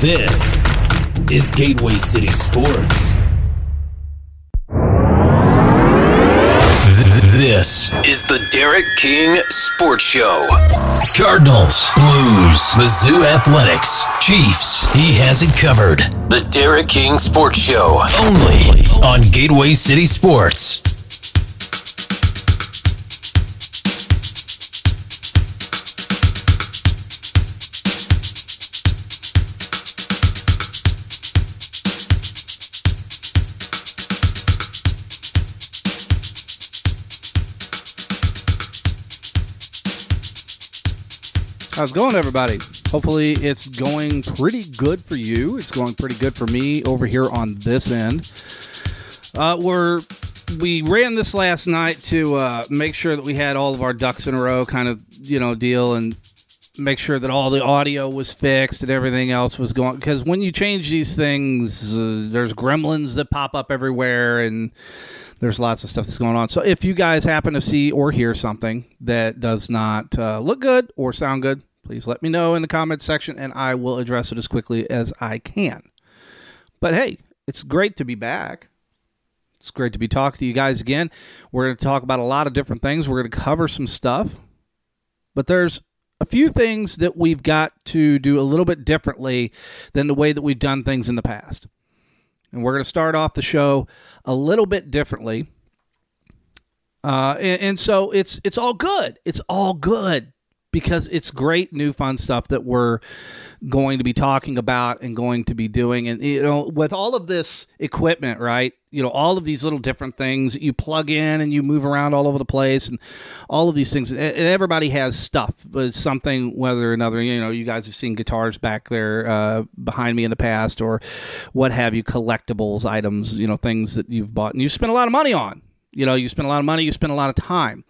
This is Gateway City Sports. This is the Derek King Sports Show. Cardinals, Blues, Mizzou Athletics, Chiefs. He has it covered. The Derek King Sports Show. Only on Gateway City Sports. How's it going, everybody? Hopefully, it's going pretty good for you. It's going pretty good for me over here on this end. Uh, we're we ran this last night to uh, make sure that we had all of our ducks in a row, kind of you know deal, and make sure that all the audio was fixed and everything else was going. Because when you change these things, uh, there's gremlins that pop up everywhere, and there's lots of stuff that's going on. So if you guys happen to see or hear something that does not uh, look good or sound good, please let me know in the comments section and I will address it as quickly as I can. But hey, it's great to be back. It's great to be talking to you guys again. We're going to talk about a lot of different things. We're going to cover some stuff. But there's a few things that we've got to do a little bit differently than the way that we've done things in the past. And we're going to start off the show a little bit differently. Uh, and, and so it's it's all good. It's all good because it's great new fun stuff that we're going to be talking about and going to be doing. And you know with all of this equipment right you know all of these little different things you plug in and you move around all over the place and all of these things. And everybody has stuff but something whether or another you know you guys have seen guitars back there uh, behind me in the past or what have you collectibles items you know things that you've bought and you spend a lot of money on. You know you spend a lot of money you spend a lot of time.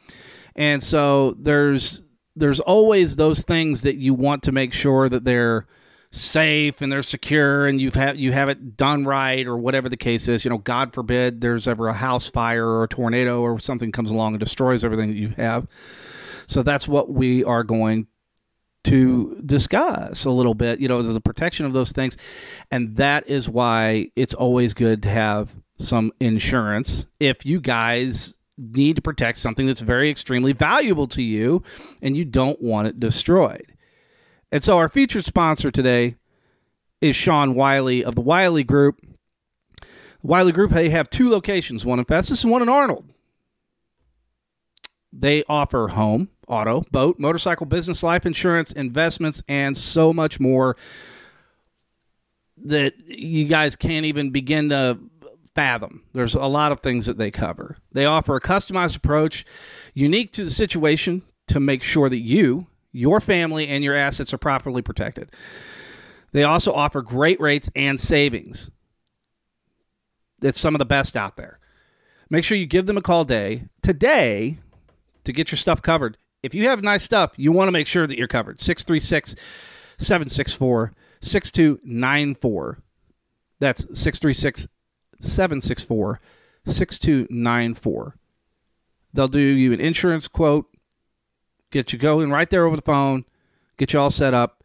And so there's there's always those things that you want to make sure that they're safe and they're secure and you've had you have it done right or whatever the case is. You know god forbid there's ever a house fire or a tornado or something comes along and destroys everything that you have. So that's what we are going to discuss a little bit you know the protection of those things. And that is why it's always good to have some insurance. If you guys need to protect something that's very extremely valuable to you and you don't want it destroyed. And so our featured sponsor today is Sean Wiley of the Wiley Group. The Wiley Group, they have two locations, one in Festus and one in Arnold. They offer home, auto, boat, motorcycle, business, life insurance, investments, and so much more that you guys can't even begin to fathom. There's a lot of things that they cover. They offer a customized approach unique to the situation to make sure that you, your family, and your assets are properly protected. They also offer great rates and savings. It's some of the best out there. Make sure you give them a call day today to get your stuff covered. If you have nice stuff, you want to make sure that you're covered. 636 764 6294. That's 636 764 6294. They'll do you an insurance quote, get you going right there over the phone, get you all set up,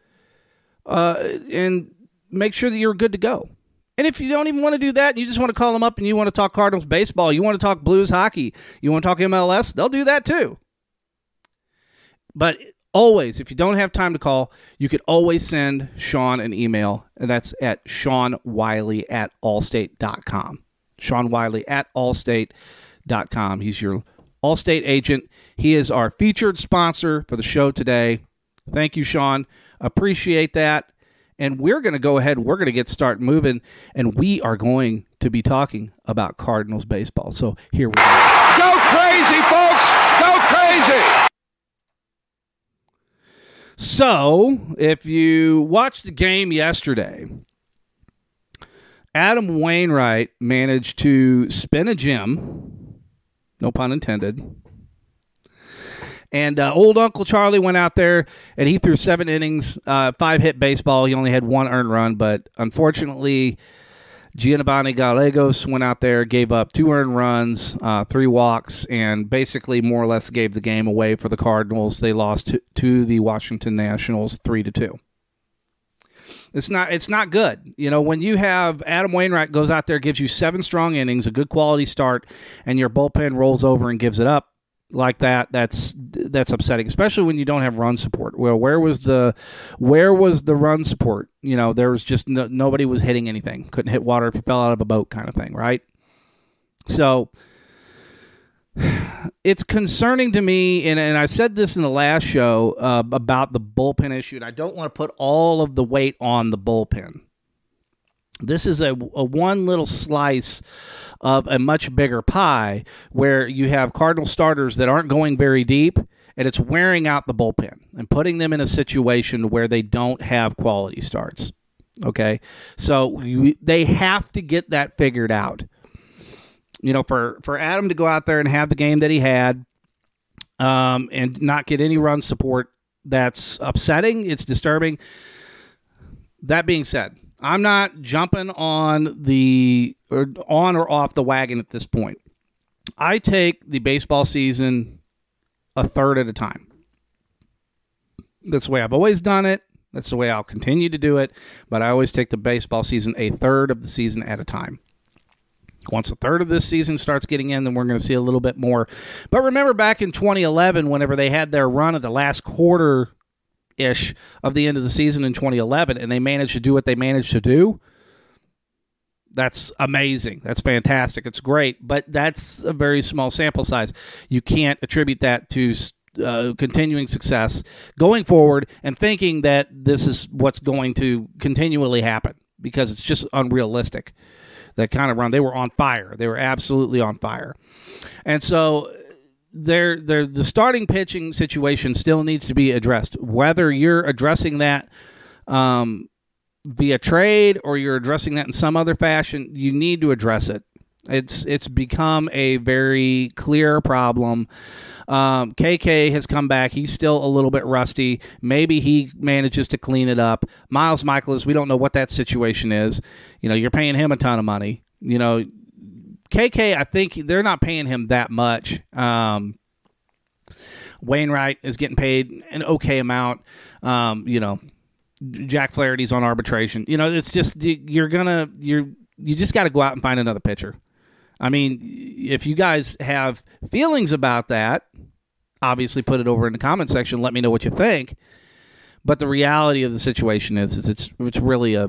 uh, and make sure that you're good to go. And if you don't even want to do that, you just want to call them up and you want to talk Cardinals baseball, you want to talk Blues hockey, you want to talk MLS, they'll do that too. But always, if you don't have time to call, you could always send Sean an email, and that's at Sean Wiley at allstate.com. Sean Wiley at allstate.com. He's your Allstate agent. He is our featured sponsor for the show today. Thank you, Sean. Appreciate that. And we're going to go ahead. We're going to get start moving, and we are going to be talking about Cardinals baseball. So here we go. Go crazy, folks! Go crazy! So, if you watched the game yesterday, Adam Wainwright managed to spin a gem, no pun intended. And uh, old Uncle Charlie went out there and he threw seven innings, uh, five hit baseball. He only had one earned run, but unfortunately, Giovanni Gallegos went out there, gave up two earned runs, uh, three walks, and basically more or less gave the game away for the Cardinals. They lost to, to the Washington Nationals three to two. It's not it's not good. You know, when you have Adam Wainwright goes out there, gives you seven strong innings, a good quality start, and your bullpen rolls over and gives it up like that, that's that's upsetting, especially when you don't have run support. Well, where was the where was the run support? You know, there was just no, nobody was hitting anything. Couldn't hit water if you fell out of a boat, kind of thing, right? So it's concerning to me, and, and I said this in the last show uh, about the bullpen issue, and I don't want to put all of the weight on the bullpen. This is a, a one little slice of a much bigger pie where you have Cardinal starters that aren't going very deep, and it's wearing out the bullpen and putting them in a situation where they don't have quality starts. Okay, so you, they have to get that figured out you know, for for Adam to go out there and have the game that he had, um, and not get any run support, that's upsetting. It's disturbing. That being said, I'm not jumping on the or on or off the wagon at this point. I take the baseball season a third at a time. That's the way I've always done it. That's the way I'll continue to do it. But I always take the baseball season a third of the season at a time. Once a third of this season starts getting in, then we're going to see a little bit more. But remember back in 2011, whenever they had their run of the last quarter ish of the end of the season in 2011, and they managed to do what they managed to do. That's amazing. That's fantastic. It's great, but that's a very small sample size. You can't attribute that to uh, continuing success going forward and thinking that this is what's going to continually happen because it's just unrealistic that kind of run. They were on fire. They were absolutely on fire. And so there there the starting pitching situation still needs to be addressed. Whether you're addressing that um, via trade or you're addressing that in some other fashion, you need to address it. It's it's become a very clear problem. Um, KK has come back. He's still a little bit rusty. Maybe he manages to clean it up. Miles Mikolas, we don't know what that situation is. You know, you're paying him a ton of money. You know, KK, I think they're not paying him that much. Um, Wainwright is getting paid an okay amount. Um, you know, Jack Flaherty's on arbitration. You know, it's just you're gonna you're you just got to go out and find another pitcher. I mean, if you guys have feelings about that, obviously put it over in the comment section. Let me know what you think. But the reality of the situation is, is it's it's really a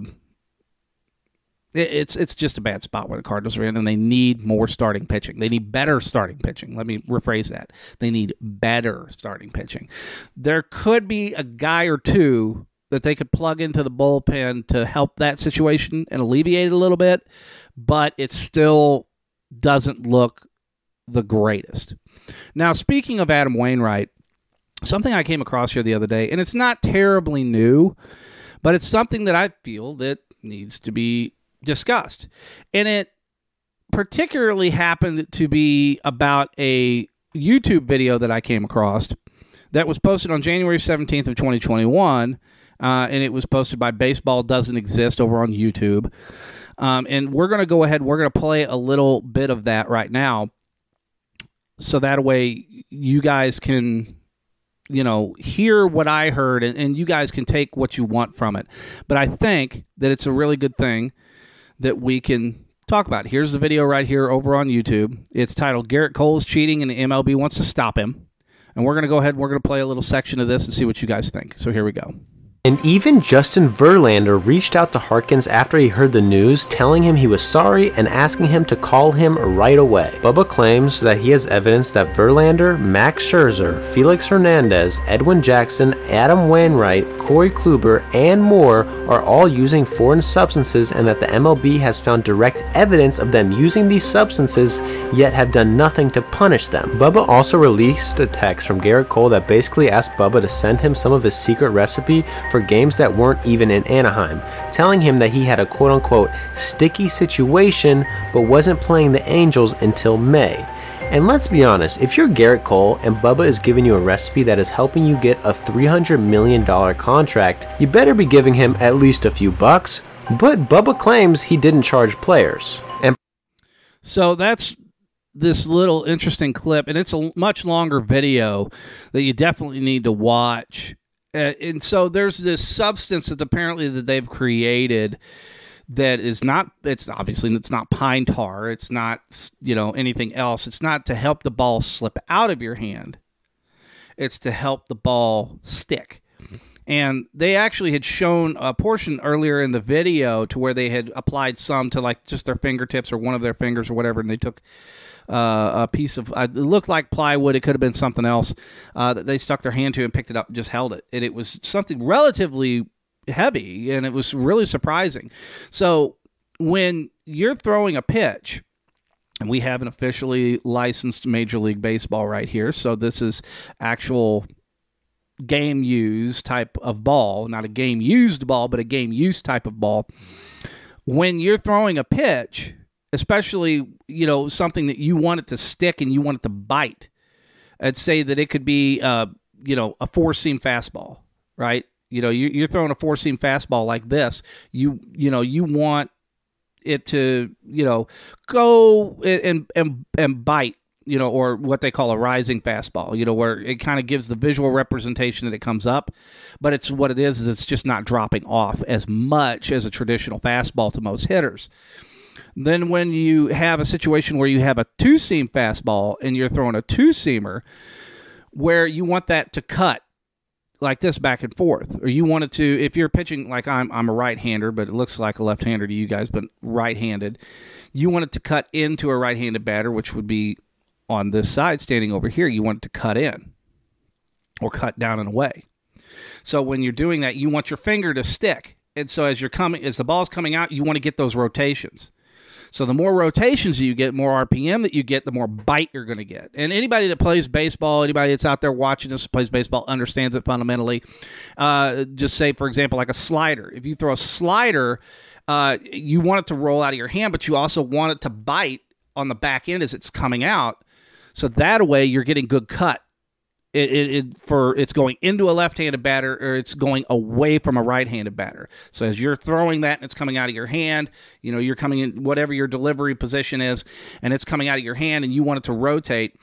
it's it's just a bad spot where the Cardinals are in, and they need more starting pitching. They need better starting pitching. Let me rephrase that. They need better starting pitching. There could be a guy or two that they could plug into the bullpen to help that situation and alleviate it a little bit, but it still doesn't look the greatest. Now, speaking of Adam Wainwright, something I came across here the other day, and it's not terribly new, but it's something that I feel that needs to be discussed. And it particularly happened to be about a YouTube video that I came across that was posted on January 17th of 2021 uh, and it was posted by Baseball Doesn't Exist over on YouTube. Um, and we're going to go ahead, we're going to play a little bit of that right now. So that way you guys can, you know, hear what I heard and, and you guys can take what you want from it. But I think that it's a really good thing that we can talk about. Here's the video right here over on YouTube. It's titled Gerrit Cole is cheating and the MLB wants to stop him. And we're going to go ahead and we're going to play a little section of this and see what you guys think. So here we go. And even Justin Verlander reached out to Harkins after he heard the news, telling him he was sorry and asking him to call him right away. Bubba claims that he has evidence that Verlander, Max Scherzer, Felix Hernandez, Edwin Jackson, Adam Wainwright, Corey Kluber, and more are all using foreign substances and that the MLB has found direct evidence of them using these substances, yet have done nothing to punish them. Bubba also released a text from Gerrit Cole that basically asked Bubba to send him some of his secret recipe for for games that weren't even in Anaheim, telling him that he had a quote unquote sticky situation but wasn't playing the Angels until May. And let's be honest, if you're Gerrit Cole and Bubba is giving you a recipe that is helping you get a $300 million contract, you better be giving him at least a few bucks. But Bubba claims he didn't charge players. And so that's this little interesting clip, and it's a much longer video that you definitely need to watch Uh, and so there's this substance that apparently that they've created that is not it's obviously it's not pine tar. It's not you know anything else. It's not to help the ball slip out of your hand. It's to help the ball stick and they actually had shown a portion earlier in the video to where they had applied some to like just their fingertips or one of their fingers or whatever and they took uh, a piece of uh, it looked like plywood it could have been something else uh, that they stuck their hand to and picked it up and just held it and it was something relatively heavy and it was really surprising so when you're throwing a pitch and we have an officially licensed Major League Baseball right here. So this is actual game use type of ball, not a game used ball, but a game use type of ball. When you're throwing a pitch, especially, you know, something that you want it to stick and you want it to bite, I'd say that it could be, uh, you know, a four seam fastball, right? You know, you, you're throwing a four seam fastball like this. You, you know, you want it to, you know, go and and and bite you know, or what they call a rising fastball, you know, where it kind of gives the visual representation that it comes up, but it's what it is is it's just not dropping off as much as a traditional fastball to most hitters. Then when you have a situation where you have a two seam fastball and you're throwing a two seamer, where you want that to cut like this back and forth, or you want it to if you're pitching like I'm I'm a right hander, but it looks like a left hander to you guys, but right handed. You want it to cut into a right handed batter, which would be on this side standing over here, you want it to cut in or cut down and away. So when you're doing that, you want your finger to stick. And so as you're coming as the ball's coming out, you want to get those rotations. So the more rotations you get, more RPM that you get, the more bite you're going to get. And anybody that plays baseball, anybody that's out there watching this plays baseball understands it fundamentally. Uh, just say, for example, like a slider. If you throw a slider, uh, you want it to roll out of your hand, but you also want it to bite on the back end as it's coming out. So that way you're getting good cut. It, it, it, for it's going into a left-handed batter or it's going away from a right-handed batter. So as you're throwing that and it's coming out of your hand, you know you're coming in whatever your delivery position is, and it's coming out of your hand, and you want it to rotate.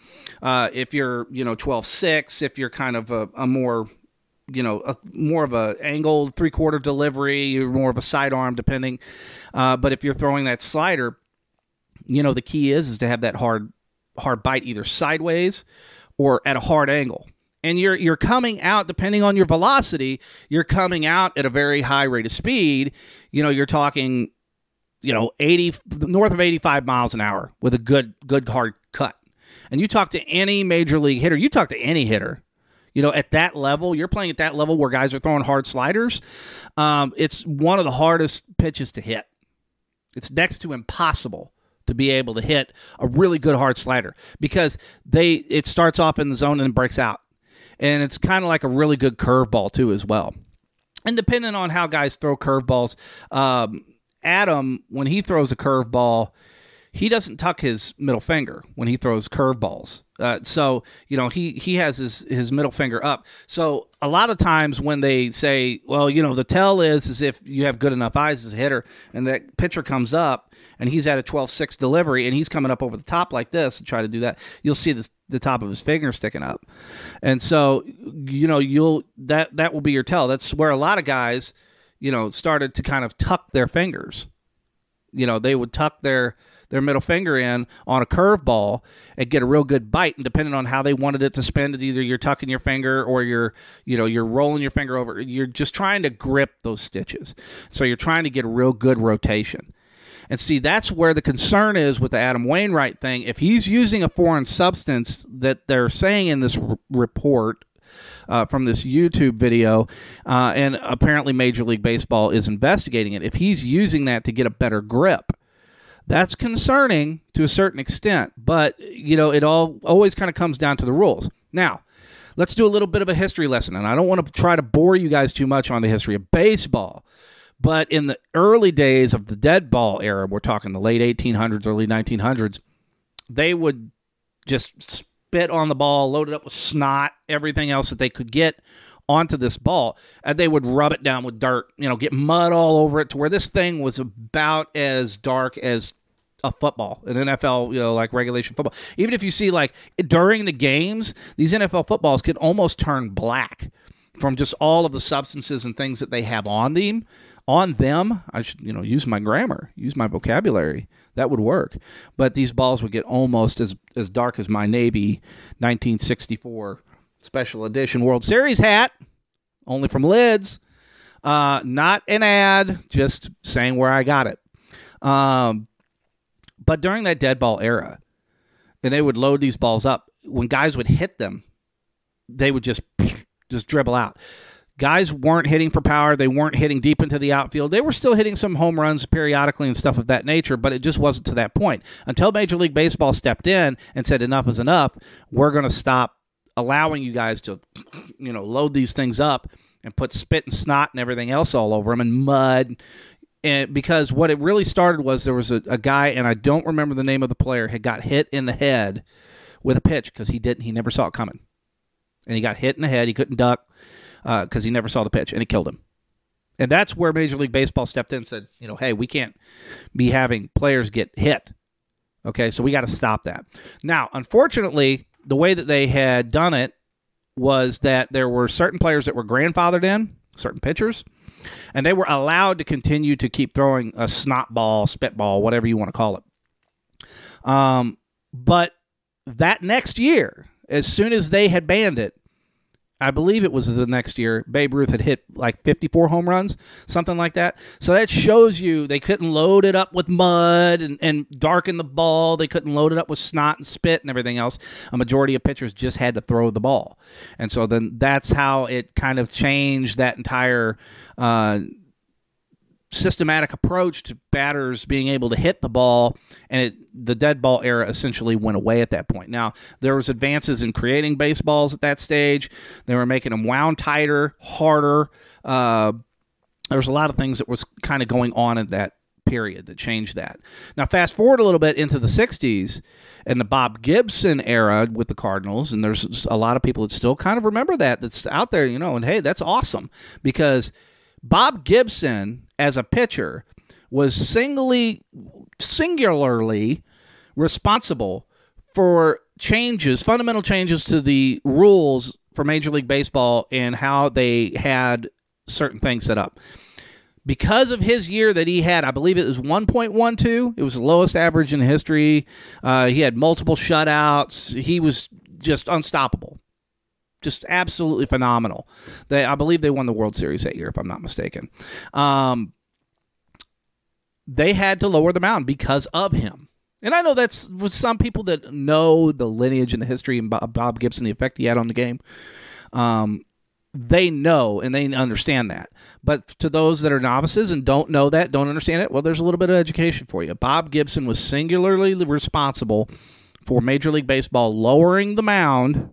Uh, if you're you know 12-6, if you're kind of a, a more you know, a, more of a angled three quarter delivery, you're more of a sidearm, depending. Uh, but if you're throwing that slider, you know, the key is is to have that hard hard bite either sideways or at a hard angle. And you're you're coming out depending on your velocity, you're coming out at a very high rate of speed. You know, you're talking you know, 80 north of 85 miles an hour with a good good hard cut. And you talk to any major league hitter, you talk to any hitter, you know, at that level, you're playing at that level where guys are throwing hard sliders. Um, it's one of the hardest pitches to hit. It's next to impossible to be able to hit a really good hard slider because they it starts off in the zone and breaks out. And it's kind of like a really good curveball too as well. And depending on how guys throw curveballs, um, Adam when he throws a curveball, he doesn't tuck his middle finger when he throws curveballs. Uh, so you know he he has his his middle finger up. So a lot of times when they say, well, you know, the tell is is if you have good enough eyes as a hitter, and that pitcher comes up and he's at a 12-6 delivery and he's coming up over the top like this and try to do that, you'll see the the top of his finger sticking up. And so, you know, you'll that that will be your tell. That's where a lot of guys, you know, started to kind of tuck their fingers. You know, they would tuck their their middle finger in on a curveball and get a real good bite. And depending on how they wanted it to spin, either you're tucking your finger or you're, you know, you're rolling your finger over. You're just trying to grip those stitches. So you're trying to get a real good rotation. And see, that's where the concern is with the Adam Wainwright thing. If he's using a foreign substance that they're saying in this r- report uh, from this YouTube video, uh, and apparently Major League Baseball is investigating it. If he's using that to get a better grip, that's concerning to a certain extent. But you know, it all always kind of comes down to the rules. Now, let's do a little bit of a history lesson, and I don't want to try to bore you guys too much on the history of baseball. But in the early days of the dead ball era, we're talking the late 1800s, early 1900s, they would just spit on the ball, load it up with snot, everything else that they could get onto this ball, and they would rub it down with dirt, you know, get mud all over it to where this thing was about as dark as a football, an NFL, you know, like regulation football. Even if you see like during the games, these NFL footballs could almost turn black from just all of the substances and things that they have on them. On them, I should you know use my grammar, use my vocabulary. That would work. But these balls would get almost as as dark as my Navy 1964 Special Edition World Series hat, only from Lids. Uh, not an ad, just saying where I got it. Um, but during that dead ball era, and they would load these balls up, when guys would hit them, they would just just dribble out. Guys weren't hitting for power. They weren't hitting deep into the outfield. They were still hitting some home runs periodically and stuff of that nature, but it just wasn't to that point. Until Major League Baseball stepped in and said, enough is enough, we're going to stop allowing you guys to, you know, load these things up and put spit and snot and everything else all over them and mud. And because what it really started was there was a, a guy, and I don't remember the name of the player, had got hit in the head with a pitch because he didn't, he never saw it coming. And he got hit in the head. He couldn't duck because uh, he never saw the pitch and it killed him. And that's where Major League Baseball stepped in and said, you know, hey, we can't be having players get hit. Okay, so we got to stop that. Now, unfortunately, the way that they had done it was that there were certain players that were grandfathered in, certain pitchers, and they were allowed to continue to keep throwing a snot ball, spit ball, whatever you want to call it. Um, but that next year, as soon as they had banned it, I believe it was the next year, Babe Ruth had hit like 54 home runs, something like that. So that shows you they couldn't load it up with mud and, and darken the ball. They couldn't load it up with snot and spit and everything else. A majority of pitchers just had to throw the ball. And so then that's how it kind of changed that entire. Uh, systematic approach to batters being able to hit the ball and it, the dead ball era essentially went away at that point. Now there was advances in creating baseballs at that stage. They were making them wound tighter harder. Uh, there was a lot of things that was kind of going on in that period that changed that. Now fast forward a little bit into the 60s and the bob gibson era with the cardinals and there's a lot of people that still kind of remember that that's out there you know and hey that's awesome because Bob Gibson, as a pitcher, was singly, singularly responsible for changes, fundamental changes to the rules for Major League Baseball and how they had certain things set up. Because of his year that he had, I believe it was 1.12. It was the lowest average in history. Uh, he had multiple shutouts. He was just unstoppable just absolutely phenomenal. They, I believe they won the World Series that year, if I'm not mistaken. Um, they had to lower the mound because of him. And I know that's with some people that know the lineage and the history and Bob Gibson, the effect he had on the game. Um, they know and they understand that. But to those that are novices and don't know that, don't understand it, well, there's a little bit of education for you. Bob Gibson was singularly responsible for Major League Baseball lowering the mound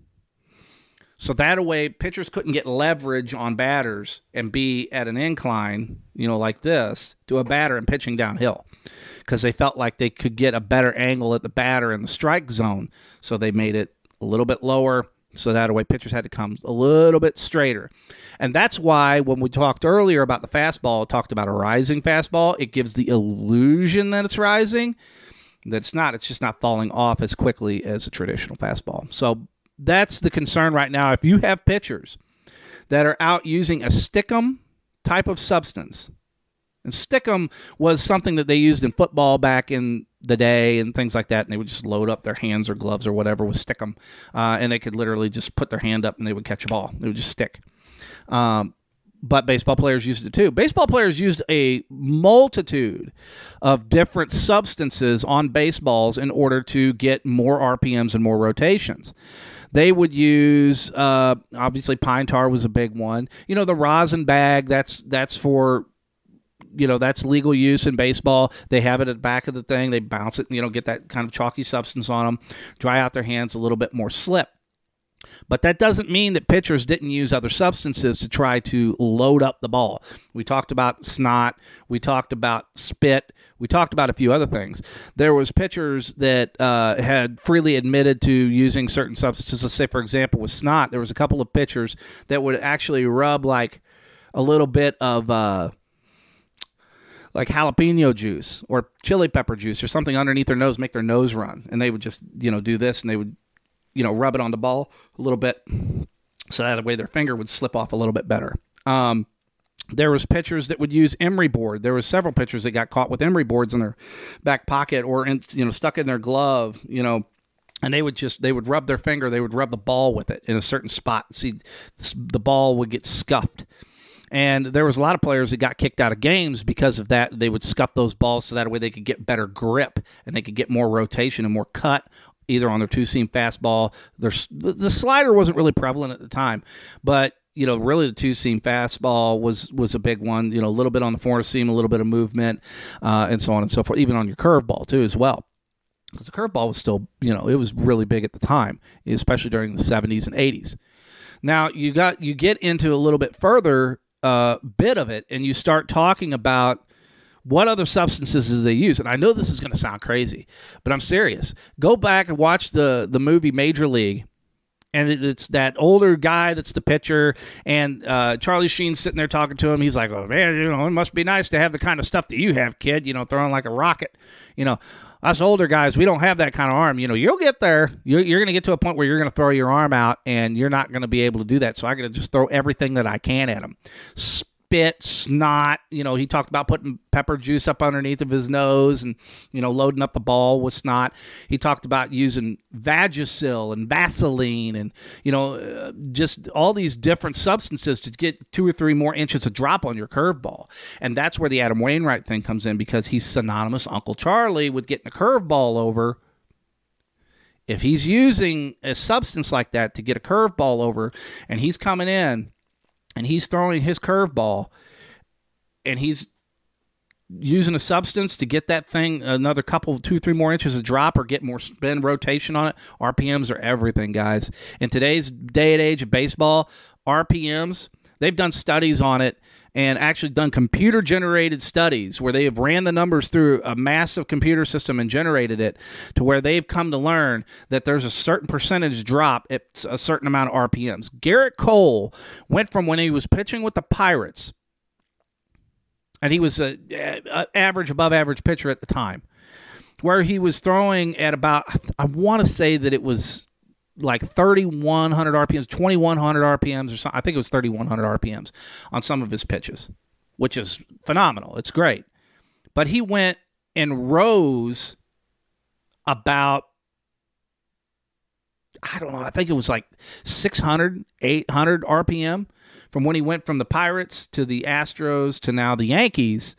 so that way, pitchers couldn't get leverage on batters and be at an incline, you know, like this, to a batter and pitching downhill because they felt like they could get a better angle at the batter in the strike zone. So they made it a little bit lower. So that way, pitchers had to come a little bit straighter. And that's why when we talked earlier about the fastball, talked about a rising fastball, it gives the illusion that it's rising. That's not, it's just not falling off as quickly as a traditional fastball. So that's the concern right now. If you have pitchers that are out using a stickum type of substance, and stickum was something that they used in football back in the day and things like that, and they would just load up their hands or gloves or whatever with stickum, uh, and they could literally just put their hand up and they would catch a ball. They would just stick. Um, but baseball players used it too. Baseball players used a multitude of different substances on baseballs in order to get more RPMs and more rotations. They would use uh, obviously pine tar was a big one. You know the rosin bag that's that's for you know that's legal use in baseball. They have it at the back of the thing. They bounce it, you know, get that kind of chalky substance on them, dry out their hands a little bit more slip. But that doesn't mean that pitchers didn't use other substances to try to load up the ball. We talked about snot, we talked about spit, we talked about a few other things. There was pitchers that uh, had freely admitted to using certain substances. Let's say, for example, with snot, there was a couple of pitchers that would actually rub like a little bit of. Uh, like jalapeno juice or chili pepper juice or something underneath their nose, make their nose run. And they would just, you know, do this and they would you know, rub it on the ball a little bit so that way their finger would slip off a little bit better. Um, there was pitchers that would use emery board. There was several pitchers that got caught with emery boards in their back pocket or in, you know stuck in their glove. You know, and they would just they would rub their finger. They would rub the ball with it in a certain spot. See, the ball would get scuffed. And there was a lot of players that got kicked out of games because of that. They would scuff those balls so that way they could get better grip and they could get more rotation and more cut either on their two seam fastball. Their, the slider wasn't really prevalent at the time, but you know, really the two seam fastball was was a big one. You know, a little bit on the four seam, a little bit of movement, uh, and so on and so forth. Even on your curveball too, as well. Because the curveball was still, you know, it was really big at the time, especially during the '70s and '80s. Now you got you get into a little bit further uh, bit of it, and you start talking about what other substances do they use. And I know this is going to sound crazy, but I'm serious. Go back and watch the the movie Major League and it's that older guy that's the pitcher, and uh, Charlie Sheen's sitting there talking to him. He's like, "Oh man, you know, it must be nice to have the kind of stuff that you have, kid. You know, throwing like a rocket. You know, us older guys, we don't have that kind of arm. You know, you'll get there. You're, you're going to get to a point where you're going to throw your arm out, and you're not going to be able to do that. So I got to just throw everything that I can at him spit, snot. You know, he talked about putting pepper juice up underneath of his nose and, you know, loading up the ball with snot. He talked about using Vagisil and Vaseline and, you know, uh, just all these different substances to get two or three more inches of drop on your curveball. And that's where the Adam Wainwright thing comes in because he's synonymous Uncle Charlie with getting a curveball over if he's using a substance like that to get a curveball over and he's coming in and he's throwing his curveball and he's using a substance to get that thing another couple two three more inches of drop or get more spin rotation on it. Rpms are everything guys. In today's day and age of baseball rpms they've done studies on it and actually done computer generated studies where they have ran the numbers through a massive computer system and generated it to where they've come to learn that there's a certain percentage drop at a certain amount of RPMs. Gerrit Cole went from when he was pitching with the Pirates, and he was a, a average, above average pitcher at the time, where he was throwing at about, I want to say that it was like 3100 RPMs, 2100 RPMs or something. I think it was 3100 RPMs on some of his pitches, which is phenomenal. It's great. But he went and rose about I don't know, I think it was like 600, 800 RPM from when he went from the Pirates to the Astros to now the Yankees.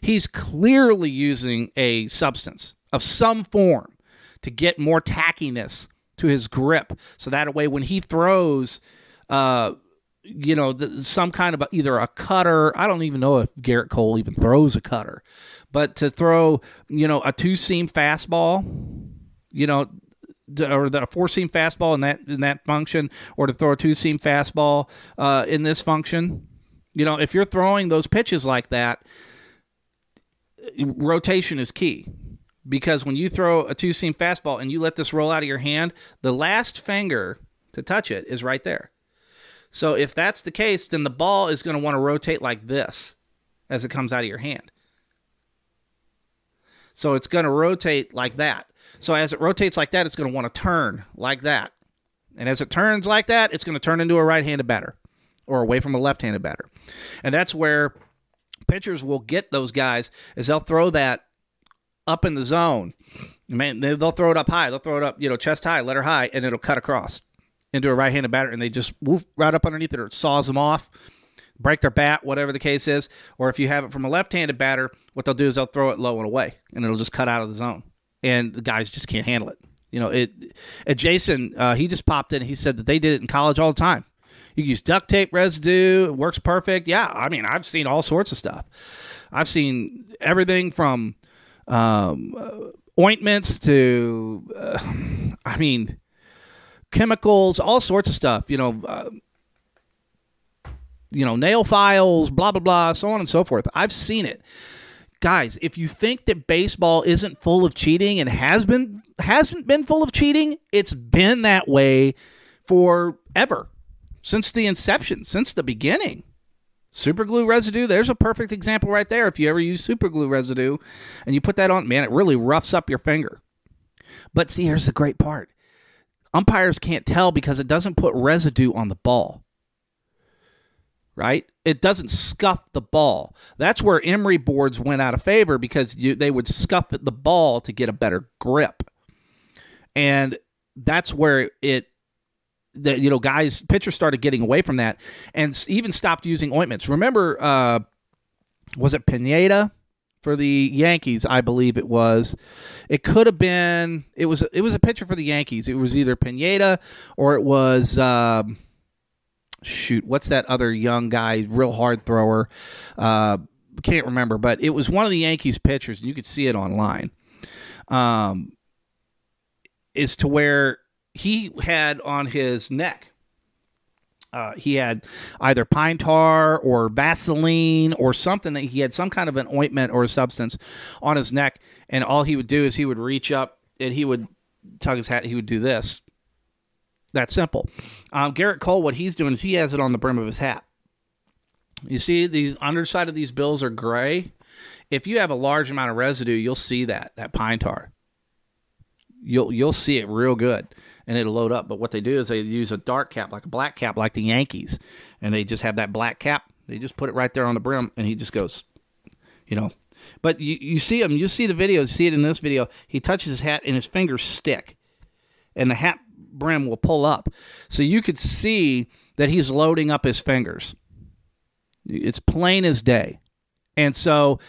He's clearly using a substance of some form to get more tackiness to his grip, so that way when he throws, uh, you know, the, some kind of a, either a cutter. I don't even know if Gerrit Cole even throws a cutter, but to throw, you know, a two seam fastball, you know, or the four seam fastball in that in that function, or to throw a two seam fastball uh, in this function. You know, if you're throwing those pitches like that, rotation is key because when you throw a two seam fastball and you let this roll out of your hand, the last finger to touch it is right there. So if that's the case, then the ball is going to want to rotate like this as it comes out of your hand. So it's going to rotate like that. So as it rotates like that, it's going to want to turn like that. And as it turns like that, it's going to turn into a right handed batter or away from a left handed batter. And that's where pitchers will get those guys is they'll throw that up in the zone. Man, they'll throw it up high. They'll throw it up, you know, chest high, letter high, and it'll cut across into a right-handed batter, and they just woof right up underneath it, or it saws them off, break their bat, whatever the case is. Or if you have it from a left-handed batter, what they'll do is they'll throw it low and away, and it'll just cut out of the zone, and the guys just can't handle it. You know, it. Jason, uh, he just popped in. He said that they did it in college all the time. You use duct tape residue; it works perfect. Yeah, I mean, I've seen all sorts of stuff. I've seen everything from um, uh, ointments to, uh, I mean, chemicals, all sorts of stuff. You know, uh, you know, nail files, blah blah blah, so on and so forth. I've seen it. Guys, if you think that baseball isn't full of cheating and has been hasn't been full of cheating, it's been that way forever. Since the inception, since the beginning. Super glue residue, there's a perfect example right there. If you ever use super glue residue and you put that on, man, it really roughs up your finger. But see, here's the great part umpires can't tell because it doesn't put residue on the ball. Right? It doesn't scuff the ball. That's where emery boards went out of favor because you, they would scuff the ball to get a better grip. And that's where it the you know guys pitchers started getting away from that and even stopped using ointments. Remember uh was it Pineda for the Yankees, I believe it was. It could have been it was it was a pitcher for the Yankees. It was either Pineda or it was um, shoot, what's that other young guy, real hard thrower? Uh, can't remember, but it was one of the Yankees pitchers, and you could see it online. Um, is to where he had on his neck uh, he had either pine tar or Vaseline or something that he had some kind of an ointment or a substance on his neck, and all he would do is he would reach up and he would tug his hat. He would do this. That simple. Um, Gerrit Cole, what he's doing is he has it on the brim of his hat. You see, the underside of these bills are gray. If you have a large amount of residue, you'll see that that pine tar. You'll you'll see it real good and it'll load up. But what they do is they use a dark cap, like a black cap, like the Yankees, and they just have that black cap. They just put it right there on the brim, and he just goes, you know. But you, you see him, you see the video, you see it in this video. He touches his hat, and his fingers stick, and the hat brim will pull up, so you could see that he's loading up his fingers. It's plain as day, and so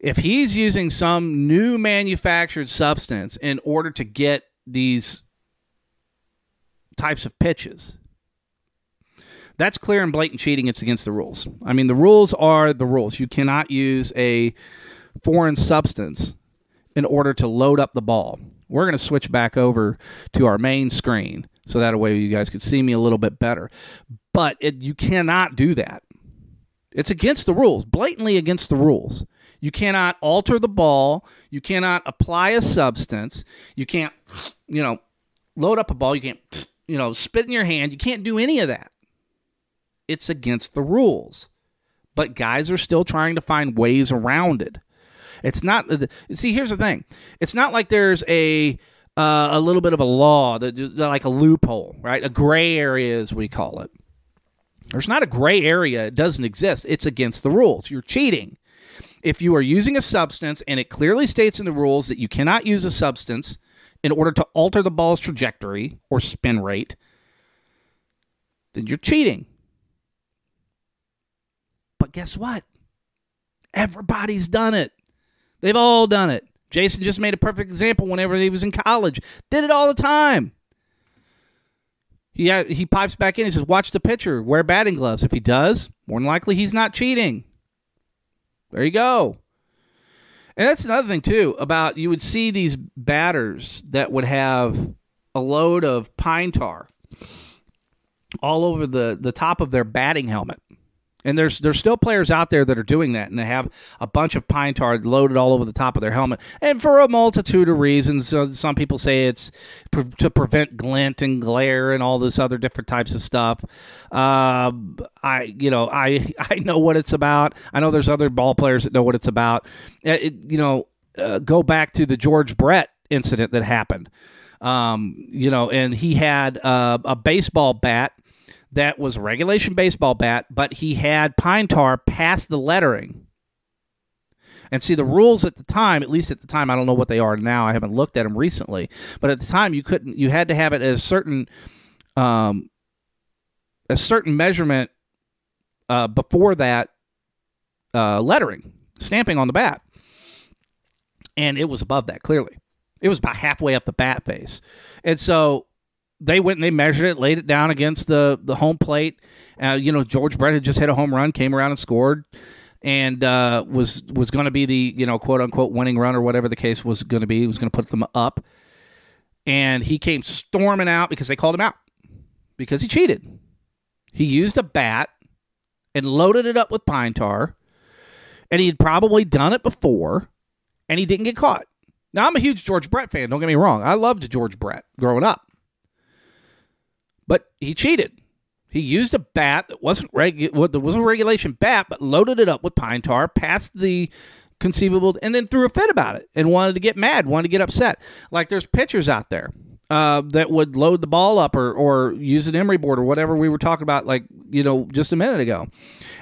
if he's using some new manufactured substance in order to get these types of pitches. That's clear and blatant cheating. It's against the rules. I mean, the rules are the rules. You cannot use a foreign substance in order to load up the ball. We're going to switch back over to our main screen so that way you guys could see me a little bit better. But it, you cannot do that. It's against the rules, blatantly against the rules. You cannot alter the ball. You cannot apply a substance. You can't, you know, load up a ball. You can't you know, spit in your hand. You can't do any of that. It's against the rules. But guys are still trying to find ways around it. It's not see, here's the thing. It's not like there's a uh, a little bit of a law that like a loophole, right? A gray area as we call it. There's not a gray area. It doesn't exist. It's against the rules. You're cheating. If you are using a substance and it clearly states in the rules that you cannot use a substance in order to alter the ball's trajectory or spin rate, then you're cheating. But guess what? Everybody's done it. They've all done it. Jason just made a perfect example whenever he was in college. Did it all the time. He, he pipes back in. He says, Watch the pitcher, wear batting gloves. If he does, more than likely he's not cheating. There you go. And that's another thing too about you would see these batters that would have a load of pine tar all over the the top of their batting helmet. And there's there's still players out there that are doing that, and they have a bunch of pine tar loaded all over the top of their helmet, and for a multitude of reasons. So some people say it's pre- to prevent glint and glare and all this other different types of stuff. Uh, I you know I I know what it's about. I know there's other ball players that know what it's about. Uh, it, you know, uh, go back to the George Brett incident that happened. Um, you know, and he had uh, a baseball bat that was a regulation baseball bat, but he had pine tar past the lettering. And see, the rules at the time, at least at the time, I don't know what they are now. I haven't looked at them recently, but at the time, you couldn't. You had to have it at a certain, um, a certain measurement uh, before that uh, lettering, stamping on the bat, and it was above that clearly. It was about halfway up the bat face, and so they went and they measured it, laid it down against the the home plate. Uh, you know, George Brett had just hit a home run, came around and scored, and uh, was was going to be the you know quote unquote winning run or whatever the case was going to be. He was going to put them up, and he came storming out because they called him out because he cheated. He used a bat and loaded it up with pine tar, and he had probably done it before, and he didn't get caught. Now I'm a huge George Brett fan. Don't get me wrong. I loved George Brett growing up but he cheated. He used a bat that wasn't regu- that was a regulation bat, but loaded it up with pine tar, passed the conceivable, and then threw a fit about it and wanted to get mad, wanted to get upset. Like there's pitchers out there. uh, that would load the ball up or, or use an emery board or whatever we were talking about, like, you know, just a minute ago.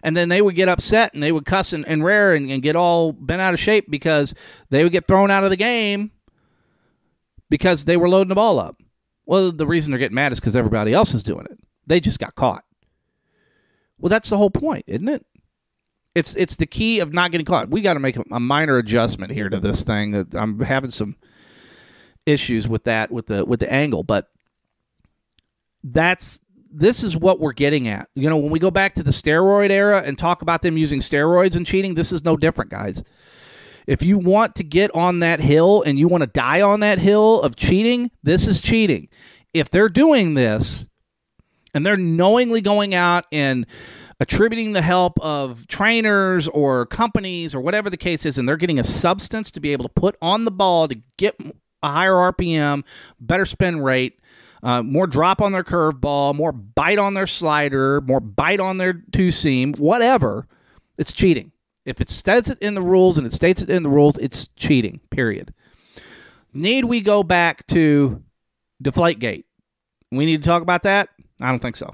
And then they would get upset and they would cuss and, and rare and, and get all bent out of shape because they would get thrown out of the game because they were loading the ball up. Well, the reason they're getting mad is because everybody else is doing it. They just got caught. Well, that's the whole point, isn't it? It's it's the key of not getting caught. We got to make a, a minor adjustment here to this thing. that I'm having some issues with that with the with the angle, but that's this is what we're getting at. You know, when we go back to the steroid era and talk about them using steroids and cheating, this is no different, guys. If you want to get on that hill and you want to die on that hill of cheating, this is cheating. If they're doing this and they're knowingly going out and attributing the help of trainers or companies or whatever the case is, and they're getting a substance to be able to put on the ball to get a higher RPM, better spin rate, uh, more drop on their curveball, more bite on their slider, more bite on their two seam, whatever, it's cheating. If it states it in the rules and it states it in the rules, it's cheating, period. Need we go back to Deflategate? We need to talk about that? I don't think so.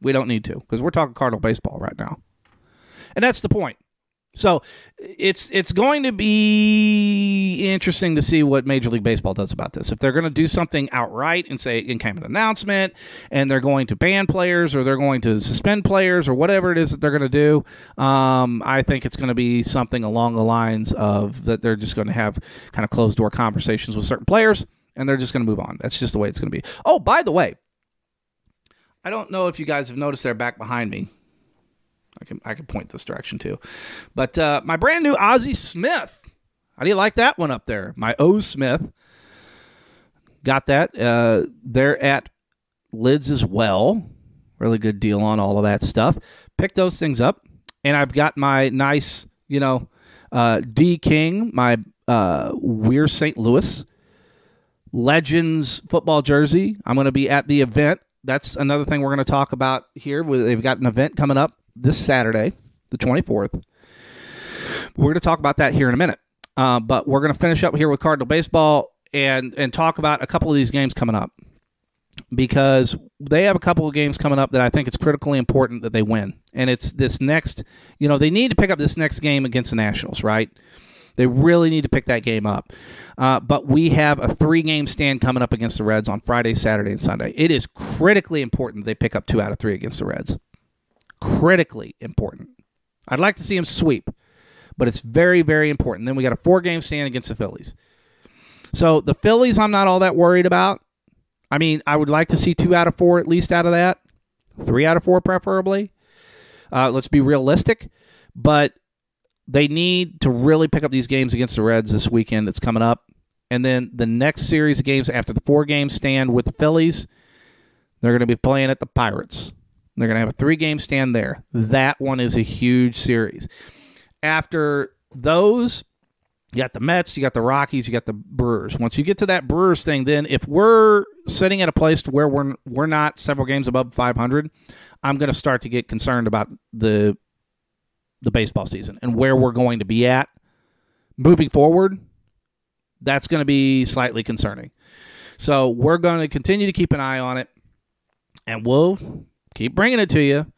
We don't need to because we're talking Cardinal baseball right now. And that's the point. So it's it's going to be interesting to see what Major League Baseball does about this. If they're going to do something outright and say in of an announcement, and they're going to ban players or they're going to suspend players or whatever it is that they're going to do, um, I think it's going to be something along the lines of that they're just going to have kind of closed door conversations with certain players and they're just going to move on. That's just the way it's going to be. Oh, by the way, I don't know if you guys have noticed they're back behind me. I can I can point this direction too, but uh, my brand new Ozzie Smith. How do you like that one up there? My O Smith. Got that. Uh, they're at Lids as well. Really good deal on all of that stuff. Pick those things up, and I've got my nice, you know, uh, D King, my uh, Weir St. Louis Legends football jersey. I'm going to be at the event. That's another thing we're going to talk about here. They've got an event coming up this Saturday, the 24th. We're going to talk about that here in a minute. Uh, but we're going to finish up here with Cardinal baseball and and talk about a couple of these games coming up because they have a couple of games coming up that I think it's critically important that they win. And it's this next, you know, they need to pick up this next game against the Nationals, right? They really need to pick that game up. Uh, but we have a three game stand coming up against the Reds on Friday, Saturday, and Sunday. It is critically important that they pick up two out of three against the Reds. Critically important. I'd like to see them sweep, but it's very, very important. Then we got a four game stand against the Phillies. So the Phillies, I'm not all that worried about. I mean, I would like to see two out of four at least out of that, three out of four preferably. Uh, let's be realistic, but they need to really pick up these games against the Reds this weekend that's coming up. And then the next series of games after the four game stand with the Phillies, they're going to be playing at the Pirates. They're going to have a three game stand there. That one is a huge series. After those, you got the Mets, you got the Rockies, you got the Brewers. Once you get to that Brewers thing, then if we're sitting at a place to where we're we're not several games above 500, I'm going to start to get concerned about the the baseball season and where we're going to be at moving forward, that's going to be slightly concerning. So we're going to continue to keep an eye on it, and we'll keep bringing it to you.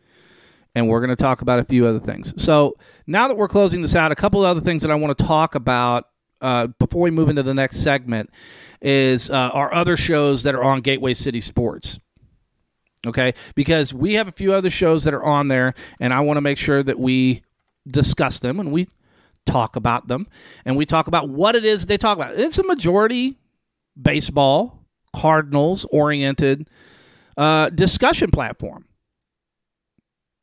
And we're going to talk about a few other things. So now that we're closing this out, a couple of other things that I want to talk about uh, before we move into the next segment is uh, our other shows that are on Gateway City Sports okay because we have a few other shows that are on there and i want to make sure that we discuss them and we talk about them and we talk about what it is they talk about. It's a majority baseball, Cardinals oriented uh, discussion platform.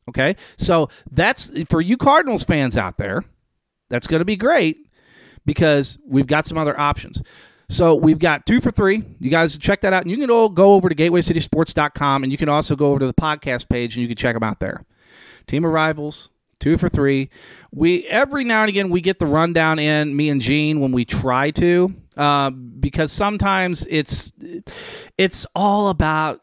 Okay, so that's for you Cardinals fans out there. That's going to be great because we've got some other options. So we've got two for three. You guys check that out. And you can all go over to gatewaycitysports.com and you can also go over to the podcast page and you can check them out there. Team arrivals, two for three. We every now and again we get the rundown in me and Gene when we try to, uh, because sometimes it's it's all about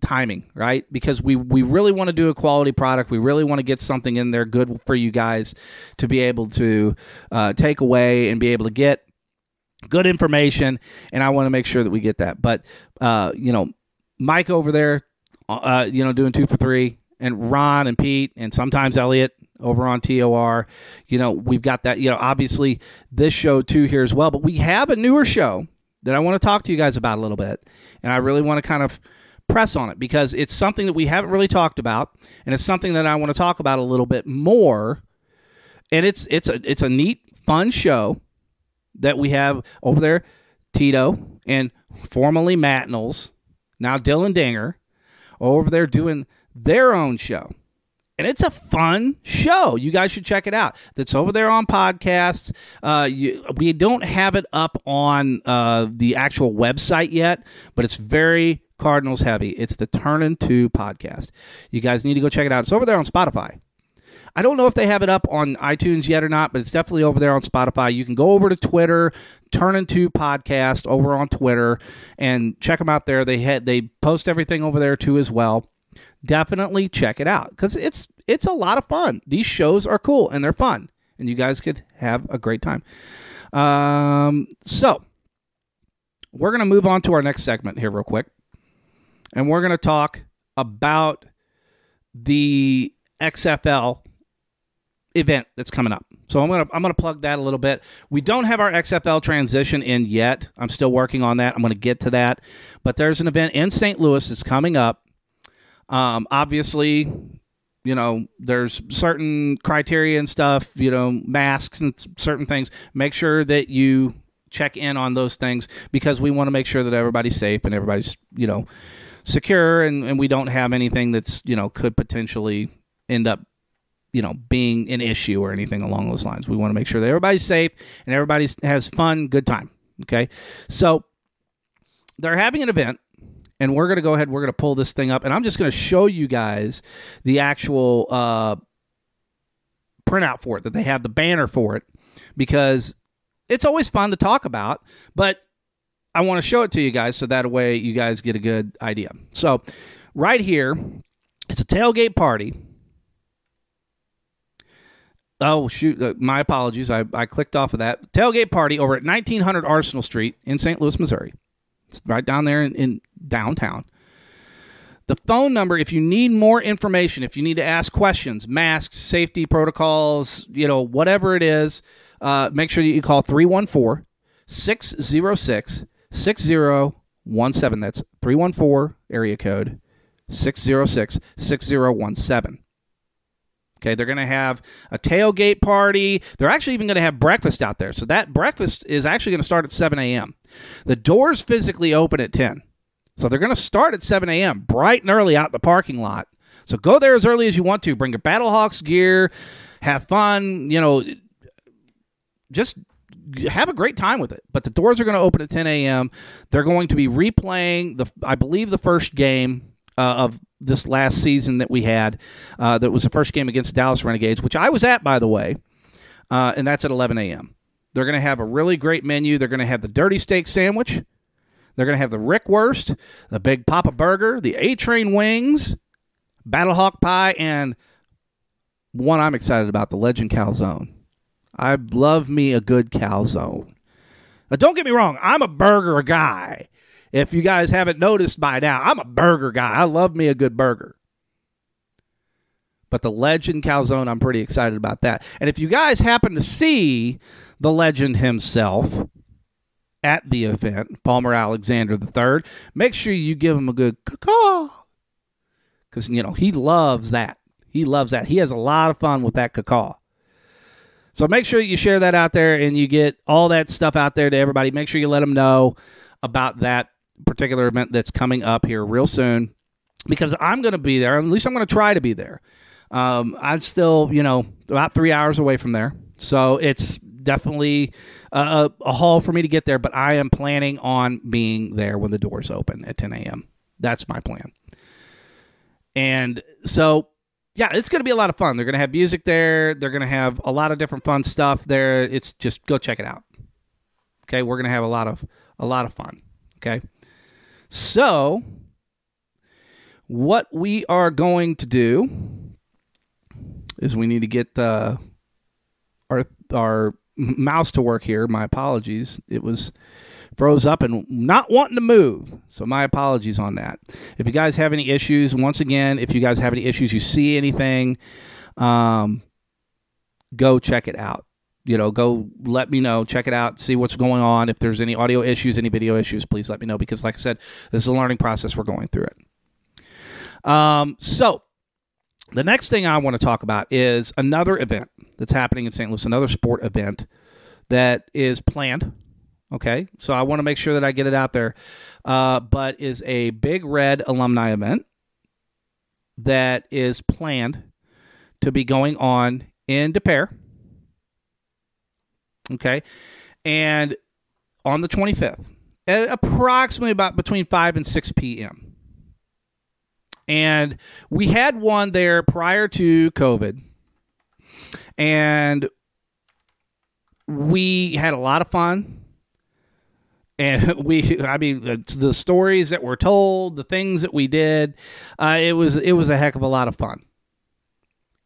timing, right? Because we we really want to do a quality product. We really want to get something in there good for you guys to be able to uh, take away and be able to get good information, and I want to make sure that we get that. But uh, you know, Mike over there, uh, you know, doing two for three, and Ron and Pete, and sometimes Elliot over on TOR. You know, we've got that. You know, obviously this show too here as well. But we have a newer show that I want to talk to you guys about a little bit, and I really want to kind of press on it because it's something that we haven't really talked about, and it's something that I want to talk about a little bit more. And it's it's a it's a neat, fun show that we have over there, Tito and formerly Matt Knowles, now Dylan Dinger, over there doing their own show. And it's a fun show. You guys should check it out. That's over there on podcasts. Uh, you, we don't have it up on uh, the actual website yet, but it's very Cardinals heavy. It's the Turnin' Two podcast. You guys need to go check it out. It's over there on Spotify. I don't know if they have it up on iTunes yet or not, but it's definitely over there on Spotify. You can go over to Twitter, Turnin' Two Podcast over on Twitter, and check them out there. They had they post everything over there too as well. Definitely check it out because it's it's a lot of fun. These shows are cool and they're fun, and you guys could have a great time. Um, so we're gonna move on to our next segment here real quick, and we're gonna talk about the XFL event that's coming up. So I'm gonna I'm gonna plug that a little bit. We don't have our XFL transition in yet. I'm still working on that. I'm gonna get to that. But there's an event in St. Louis that's coming up. Um, obviously, you know, there's certain criteria and stuff. You know, masks and certain things. Make sure that you check in on those things because we want to make sure that everybody's safe and everybody's you know secure and, and we don't have anything that's you know could potentially end up you know being an issue or anything along those lines. We want to make sure that everybody's safe and everybody has fun good time okay? So they're having an event and we're going to go ahead we're going to pull this thing up and i'm just going to show you guys the actual uh, printout for it that they have the banner for it because it's always fun to talk about but i want to show it to you guys so that way you guys get a good idea so right here it's a tailgate party Oh shoot! Uh, my apologies. I, I clicked off of that tailgate party over at 1900 Arsenal Street in St. Louis, Missouri. It's right down there in, in downtown. The phone number, if you need more information, if you need to ask questions, masks, safety protocols, you know, whatever it is, uh, make sure you call 314 606 6017. That's 314 area code 606 6017. Okay, they're going to have a tailgate party. They're actually even going to have breakfast out there. So that breakfast is actually going to start at 7 a.m. The doors physically open at 10. So they're going to start at 7 a.m., bright and early out in the parking lot. So go there as early as you want to. Bring your Battlehawks gear, have fun, you know, just have a great time with it. But the doors are going to open at 10 a.m. They're going to be replaying the, I believe, the first game uh, of this last season that we had. Uh, that was the first game against the Dallas Renegades, which I was at, by the way, uh, and that's at 11 a.m. They're going to have a really great menu. They're going to have the dirty steak sandwich. They're going to have the Rick Wurst, the Big Papa Burger, the A Train wings, Battlehawk pie, and one I'm excited about, the Legend Calzone. I love me a good calzone. Now, don't get me wrong, I'm a burger guy. If you guys haven't noticed by now, I'm a burger guy. I love me a good burger. But the legend calzone, I'm pretty excited about that. And if you guys happen to see the legend himself at the event, Palmer Alexander III, make sure you give him a good caw. Because, you know, he loves that. He loves that. He has a lot of fun with that caw. So make sure you share that out there and you get all that stuff out there to everybody. Make sure you let them know about that particular event that's coming up here real soon because I'm going to be there. At least I'm going to try to be there. Um, I'm still, you know, about three hours away from there. So it's definitely a, a haul for me to get there, but I am planning on being there when the doors open at 10 a.m. That's my plan. And so, yeah, it's going to be a lot of fun. They're going to have music there. They're going to have a lot of different fun stuff there. It's just go check it out. Okay, we're going to have a lot of a lot of fun. Okay. So, what we are going to do is we need to get the our our mouse to work here. My apologies. It was froze up and not wanting to move. So my apologies on that. If you guys have any issues, once again, if you guys have any issues, you see anything, um, go check it out. You know, go let me know, check it out, see what's going on. If there's any audio issues, any video issues, please let me know because, like I said, this is a learning process. We're going through it. Um, so the next thing I want to talk about is another event that's happening in St. Louis, another sport event that is planned Okay, so I want to make sure that I get it out there. Uh, but is a big red alumni event that is planned to be going on in Des Peres. Okay, and on the 25th at approximately about between 5 and 6 p.m. And we had one there prior to COVID. And we had a lot of fun and we i mean the stories that were told the things that we did uh, it was it was a heck of a lot of fun.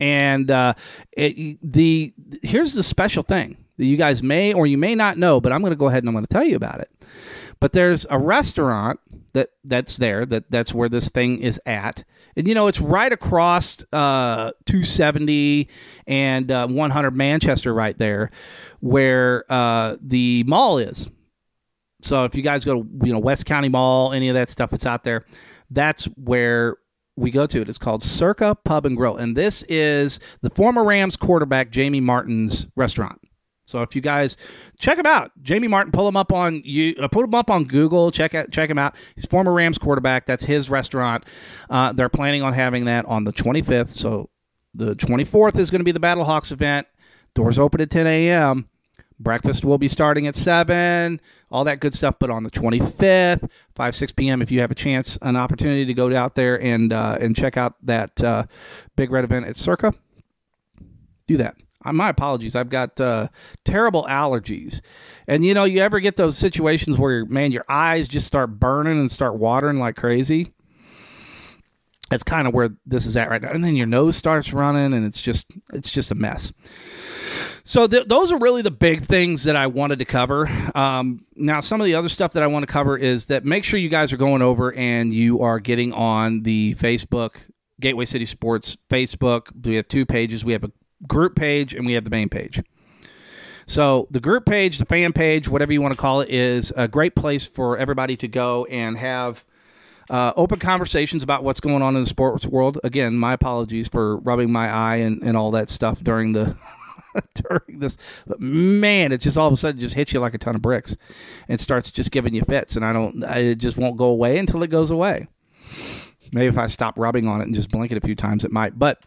And uh, it, the here's the special thing that you guys may or you may not know but i'm going to go ahead and i'm going to tell you about it. But there's a restaurant that that's there that that's where this thing is at. And you know it's right across uh, 270 and uh, 100 manchester right there where uh, the mall is so if you guys go to you know West County Mall, any of that stuff that's out there, that's where we go to it. It's called Circa Pub and Grill, and this is the former Rams quarterback Jamie Martin's restaurant. So if you guys check him out, Jamie Martin, pull him up on you, uh, put him up on Google. Check out, check him out. He's former Rams quarterback. That's his restaurant. Uh, they're planning on having that on the 25th. So the 24th is going to be the Battle Hawks event. Doors open at 10 a.m. Breakfast will be starting at 7, all that good stuff. But on the 25th, 5, 6 p.m., if you have a chance, an opportunity to go out there and, uh, and check out that uh, Big Red event at Circa, do that. Uh, my apologies. I've got uh, terrible allergies. And you know, you ever get those situations where, man, your eyes just start burning and start watering like crazy? That's kind of where this is at right now. And then your nose starts running and it's just it's just a mess. So th- those are really the big things that I wanted to cover. Um, now, some of the other stuff that I want to cover is that make sure you guys are going over and you are getting on the Facebook Gateway City Sports Facebook. We have two pages. We have a group page and we have the main page. So the group page, the fan page, whatever you want to call it, is a great place for everybody to go and have. Uh, open conversations about what's going on in the sports world. Again, my apologies for rubbing my eye and, and all that stuff during the during this. But man, it just all of a sudden just hits you like a ton of bricks and starts just giving you fits. And I don't, it just won't go away until it goes away. Maybe if I stop rubbing on it and just blink it a few times, it might. But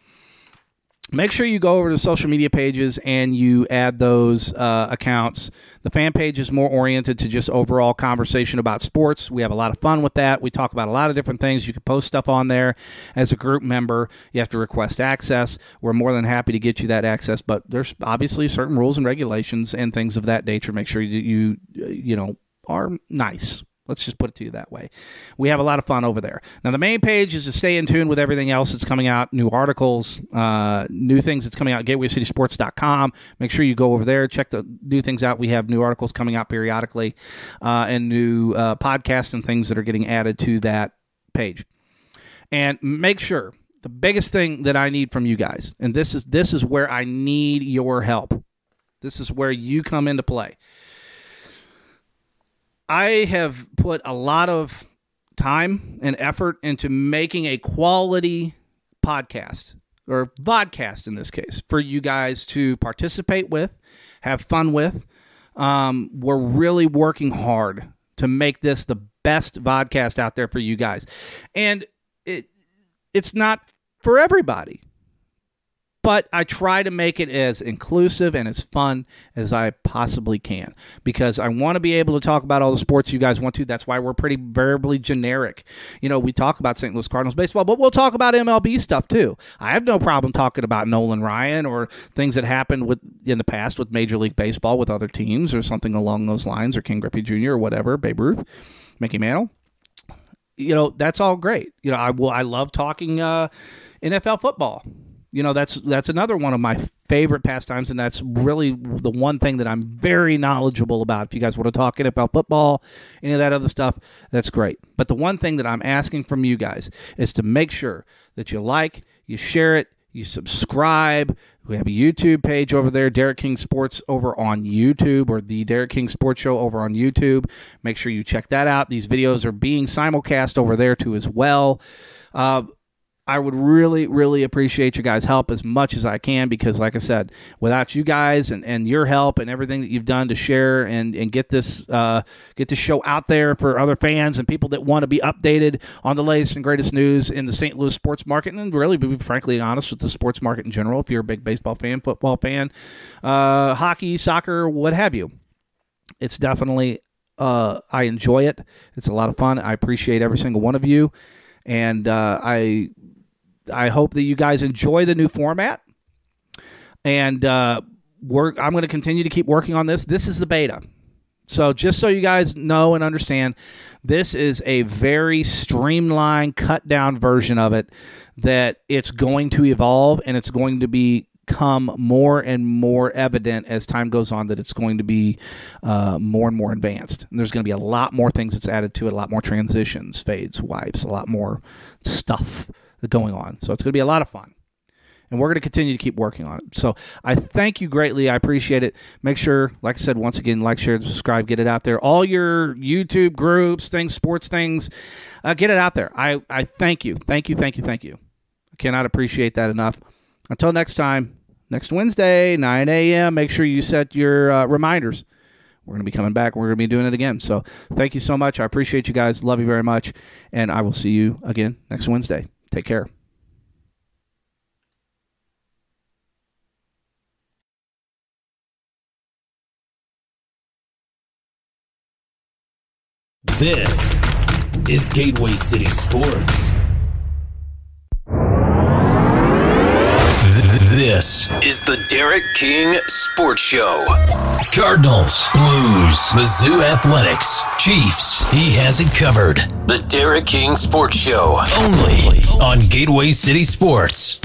make sure you go over to social media pages and you add those uh, accounts. The fan page is more oriented to just overall conversation about sports. We have a lot of fun with that. We talk about a lot of different things. You can post stuff on there as a group member. You have to request access. We're more than happy to get you that access, but there's obviously certain rules and regulations and things of that nature. Make sure you you you know are nice Let's just put it to you that way. We have a lot of fun over there. Now, the main page is to stay in tune with everything else that's coming out, new articles, uh, new things that's coming out, gatewaycitysports.com. Make sure you go over there, check the new things out. We have new articles coming out periodically uh, and new uh, podcasts and things that are getting added to that page. And make sure the biggest thing that I need from you guys, and this is this is where I need your help. This is where you come into play I have put a lot of time and effort into making a quality podcast or vodcast in this case for you guys to participate with, have fun with. Um, we're really working hard to make this the best vodcast out there for you guys, and it it's not for everybody but I try to make it as inclusive and as fun as I possibly can because I want to be able to talk about all the sports you guys want to. That's why we're pretty variably generic. You know, we talk about St. Louis Cardinals baseball, but we'll talk about MLB stuff too. I have no problem talking about Nolan Ryan or things that happened with in the past with Major League Baseball with other teams or something along those lines or Ken Griffey Jr. or whatever, Babe Ruth, Mickey Mantle. You know, that's all great. You know, I will I love talking uh, NFL football you know that's that's another one of my favorite pastimes, and that's really the one thing that I'm very knowledgeable about. If you guys want to talk about football, any of that other stuff, that's great. But the one thing that I'm asking from you guys is to make sure that you like, you share it, you subscribe. We have a YouTube page over there, Derek King Sports over on YouTube, or the Derek King Sports Show over on YouTube. Make sure you check that out. These videos are being simulcast over there too as well. Uh, I would really, really appreciate your guys' help as much as I can because, like I said, without you guys and, and your help and everything that you've done to share and, and get this uh, get this show out there for other fans and people that want to be updated on the latest and greatest news in the St. Louis sports market and really be frankly honest with the sports market in general. If you're a big baseball fan, football fan, uh, hockey, soccer, what have you, it's definitely uh, I enjoy it. It's a lot of fun. I appreciate every single one of you and uh, I I hope that you guys enjoy the new format. And uh, work. I'm going to continue to keep working on this. This is the beta. So, just so you guys know and understand, this is a very streamlined, cut down version of it that it's going to evolve and it's going to become more and more evident as time goes on that it's going to be uh, more and more advanced. And there's going to be a lot more things that's added to it, a lot more transitions, fades, wipes, a lot more stuff going on. So it's going to be a lot of fun. And we're going to continue to keep working on it. So I thank you greatly. I appreciate it. Make sure, like I said, once again, like, share, subscribe, get it out there. All your YouTube groups, things, sports things, uh, get it out there. I, I thank you. Thank you. Thank you. Thank you. I cannot appreciate that enough. Until next time, next Wednesday, 9 a.m., make sure you set your uh, reminders. We're going to be coming back. We're going to be doing it again. So thank you so much. I appreciate you guys. Love you very much. And I will see you again next Wednesday. Take care. This is Gateway City Sports. This is the Derek King Sports Show. Cardinals, Blues, Mizzou Athletics, Chiefs. He has it covered. The Derek King Sports Show. Only on Gateway City Sports.